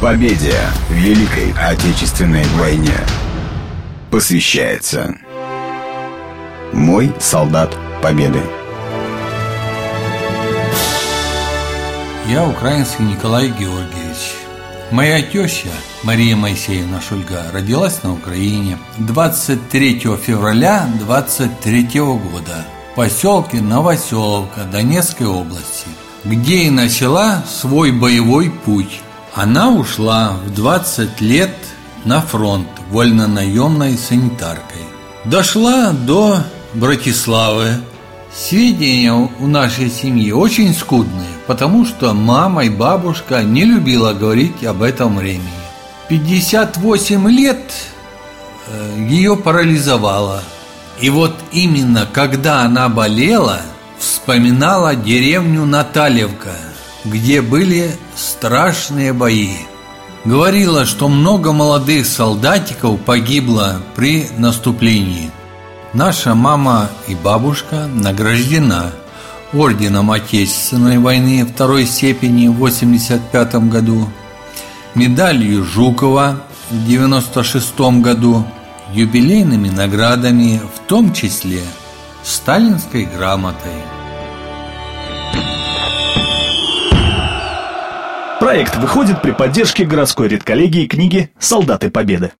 Победе в Великой Отечественной войне посвящается Мой солдат Победы. Я украинский Николай Георгиевич. Моя теща Мария Моисеевна Шульга родилась на Украине 23 февраля 23 года в поселке Новоселовка Донецкой области, где и начала свой боевой путь. Она ушла в 20 лет на фронт вольнонаемной санитаркой. Дошла до Братиславы. Сведения у нашей семьи очень скудные, потому что мама и бабушка не любила говорить об этом времени. 58 лет э, ее парализовало. И вот именно когда она болела, вспоминала деревню Натальевка, где были страшные бои. Говорила, что много молодых солдатиков погибло при наступлении. Наша мама и бабушка награждена орденом Отечественной войны второй степени в 1985 году, медалью Жукова в 1996 году, юбилейными наградами, в том числе сталинской грамотой. Проект выходит при поддержке городской редколлегии книги «Солдаты Победы».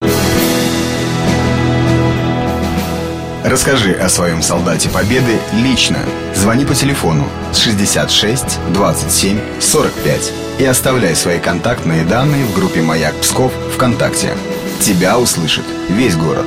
Расскажи о своем солдате Победы лично. Звони по телефону 66 27 45 и оставляй свои контактные данные в группе «Маяк Псков» ВКонтакте. Тебя услышит весь город.